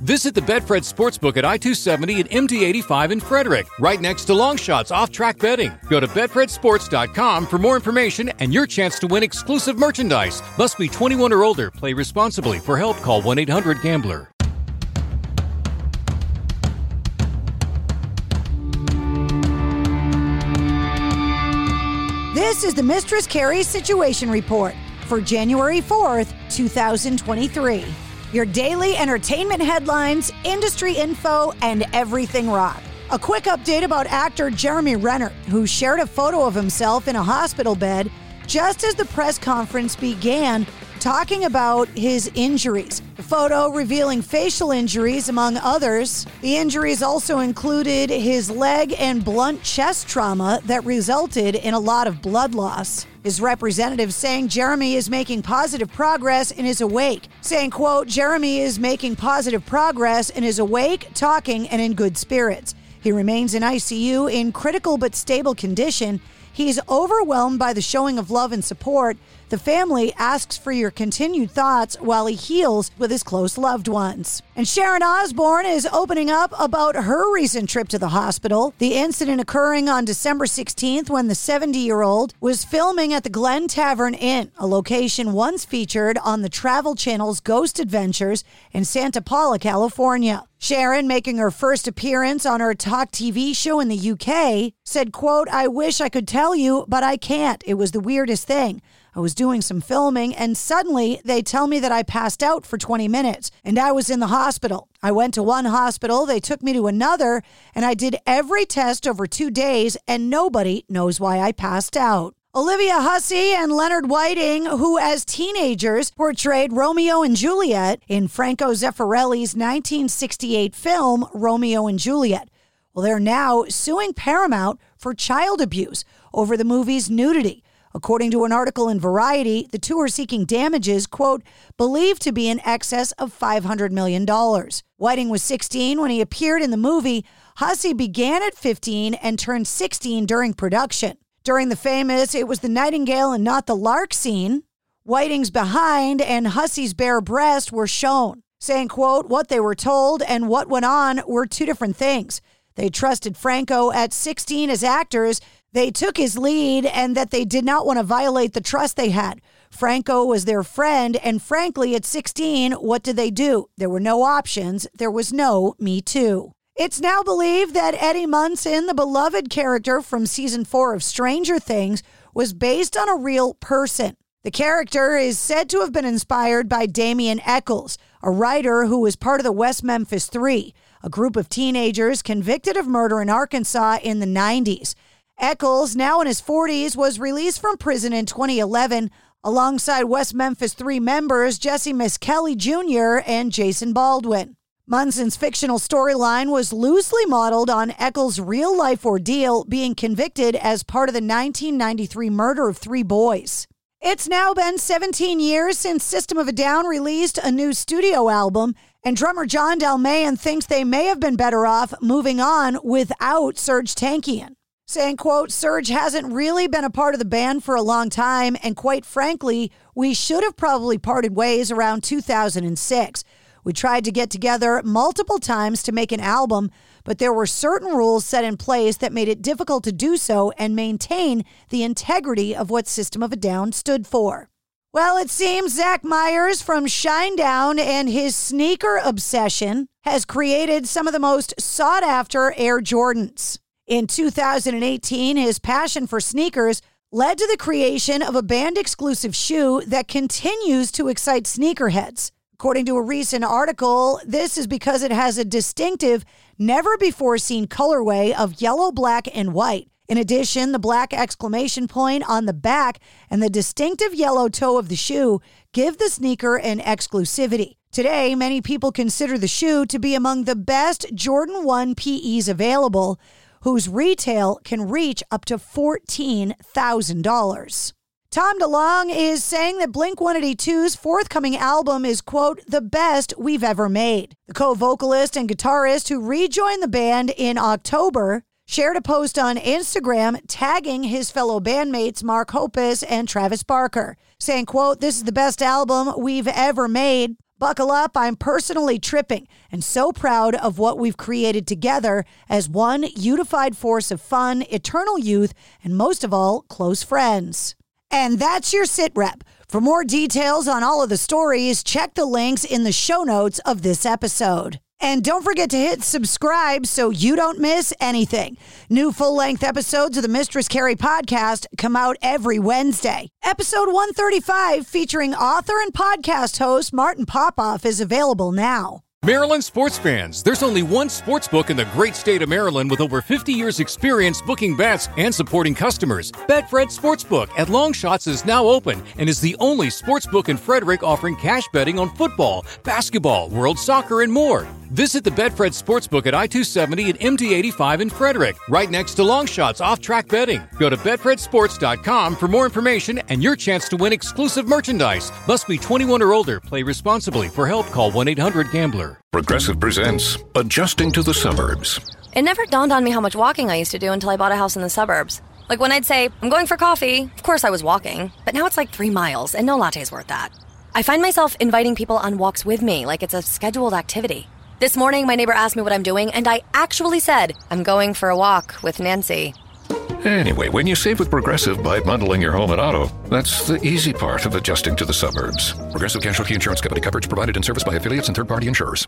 Visit the Betfred Sportsbook at I 270 and MD 85 in Frederick, right next to Longshots off track betting. Go to BetfredSports.com for more information and your chance to win exclusive merchandise. Must be 21 or older. Play responsibly. For help, call 1 800 Gambler. This is the Mistress Carrie Situation Report for January 4th, 2023. Your daily entertainment headlines, industry info, and everything rock. A quick update about actor Jeremy Renner, who shared a photo of himself in a hospital bed just as the press conference began talking about his injuries. The photo revealing facial injuries, among others. The injuries also included his leg and blunt chest trauma that resulted in a lot of blood loss. His representative saying Jeremy is making positive progress and is awake. Saying, quote, Jeremy is making positive progress and is awake, talking, and in good spirits. He remains in ICU in critical but stable condition. He's overwhelmed by the showing of love and support. The family asks for your continued thoughts while he heals with his close loved ones. And Sharon Osbourne is opening up about her recent trip to the hospital. The incident occurring on December 16th when the 70 year old was filming at the Glen Tavern Inn, a location once featured on the Travel Channel's Ghost Adventures in Santa Paula, California. Sharon, making her first appearance on her talk TV show in the UK, said, quote, I wish I could tell you, but I can't. It was the weirdest thing. I was doing some filming and suddenly they tell me that I passed out for 20 minutes and I was in the hospital. I went to one hospital, they took me to another, and I did every test over two days and nobody knows why I passed out. Olivia Hussey and Leonard Whiting, who as teenagers portrayed Romeo and Juliet in Franco Zeffirelli's 1968 film Romeo and Juliet. Well, they're now suing Paramount for child abuse over the movie's nudity. According to an article in Variety, the two are seeking damages, quote, believed to be in excess of $500 million. Whiting was 16 when he appeared in the movie. Hussey began at 15 and turned 16 during production. During the famous It Was the Nightingale and Not the Lark scene, Whiting's behind and Hussey's bare breast were shown, saying, quote, what they were told and what went on were two different things. They trusted Franco at 16 as actors they took his lead and that they did not want to violate the trust they had. Franco was their friend, and frankly, at 16, what did they do? There were no options. There was no Me Too. It's now believed that Eddie Munson, the beloved character from season four of Stranger Things, was based on a real person. The character is said to have been inspired by Damien Echols, a writer who was part of the West Memphis Three, a group of teenagers convicted of murder in Arkansas in the 90s. Echols, now in his 40s, was released from prison in 2011 alongside West Memphis 3 members Jessie Misskelley Jr. and Jason Baldwin. Munson's fictional storyline was loosely modeled on Echols' real life ordeal, being convicted as part of the 1993 murder of three boys. It's now been 17 years since System of a Down released a new studio album, and drummer John Dolmayan thinks they may have been better off moving on without Serj Tankian saying, quote, Serj hasn't really been a part of the band for a long time, and quite frankly, we should have probably parted ways around 2006. We tried to get together multiple times to make an album, but there were certain rules set in place that made it difficult to do so and maintain the integrity of what System of a Down stood for. Well, it seems Zach Myers from Shinedown and his sneaker obsession has created some of the most sought after Air Jordans. In 2018, his passion for sneakers led to the creation of a band exclusive shoe that continues to excite sneakerheads. According to a recent article, this is because it has a distinctive, never before seen colorway of yellow, black, and white. In addition, the black exclamation point on the back and the distinctive yellow toe of the shoe give the sneaker an exclusivity. Today, many people consider the shoe to be among the best Jordan 1 PEs available, whose retail can reach up to $14,000. Tom DeLonge is saying that Blink 182's forthcoming album is, quote, the best we've ever made. The co vocalist and guitarist who rejoined the band in October shared a post on Instagram tagging his fellow bandmates Mark Hoppus and Travis Barker, saying, quote, this is the best album we've ever made. Buckle up, I'm personally tripping and so proud of what we've created together as one unified force of fun, eternal youth, and most of all, close friends. And that's your sit rep. For more details on all of the stories, check the links in the show notes of this episode. And don't forget to hit subscribe so you don't miss anything. New full length episodes of the Mistress Carrie podcast come out every Wednesday. Episode 135, featuring author and podcast host Martin Popoff, is available now. Maryland sports fans, there's only one sports book in the great state of Maryland with over 50 years' experience booking bets and supporting customers. Betfred Sportsbook at Longshots is now open and is the only sports book in Frederick offering cash betting on football, basketball, world soccer, and more. Visit the Betfred Sportsbook at I 270 and MD 85 in Frederick, right next to Longshots off track betting. Go to BetfredSports.com for more information and your chance to win exclusive merchandise. Must be 21 or older. Play responsibly. For help, call 1 800 Gambler. Progressive presents Adjusting to the Suburbs. It never dawned on me how much walking I used to do until I bought a house in the suburbs. Like when I'd say, I'm going for coffee, of course I was walking, but now it's like three miles and no latte's worth that. I find myself inviting people on walks with me like it's a scheduled activity. This morning, my neighbor asked me what I'm doing, and I actually said, I'm going for a walk with Nancy. Anyway, when you save with Progressive by bundling your home and auto, that's the easy part of adjusting to the suburbs. Progressive Casualty Insurance Company coverage provided in service by affiliates and third party insurers.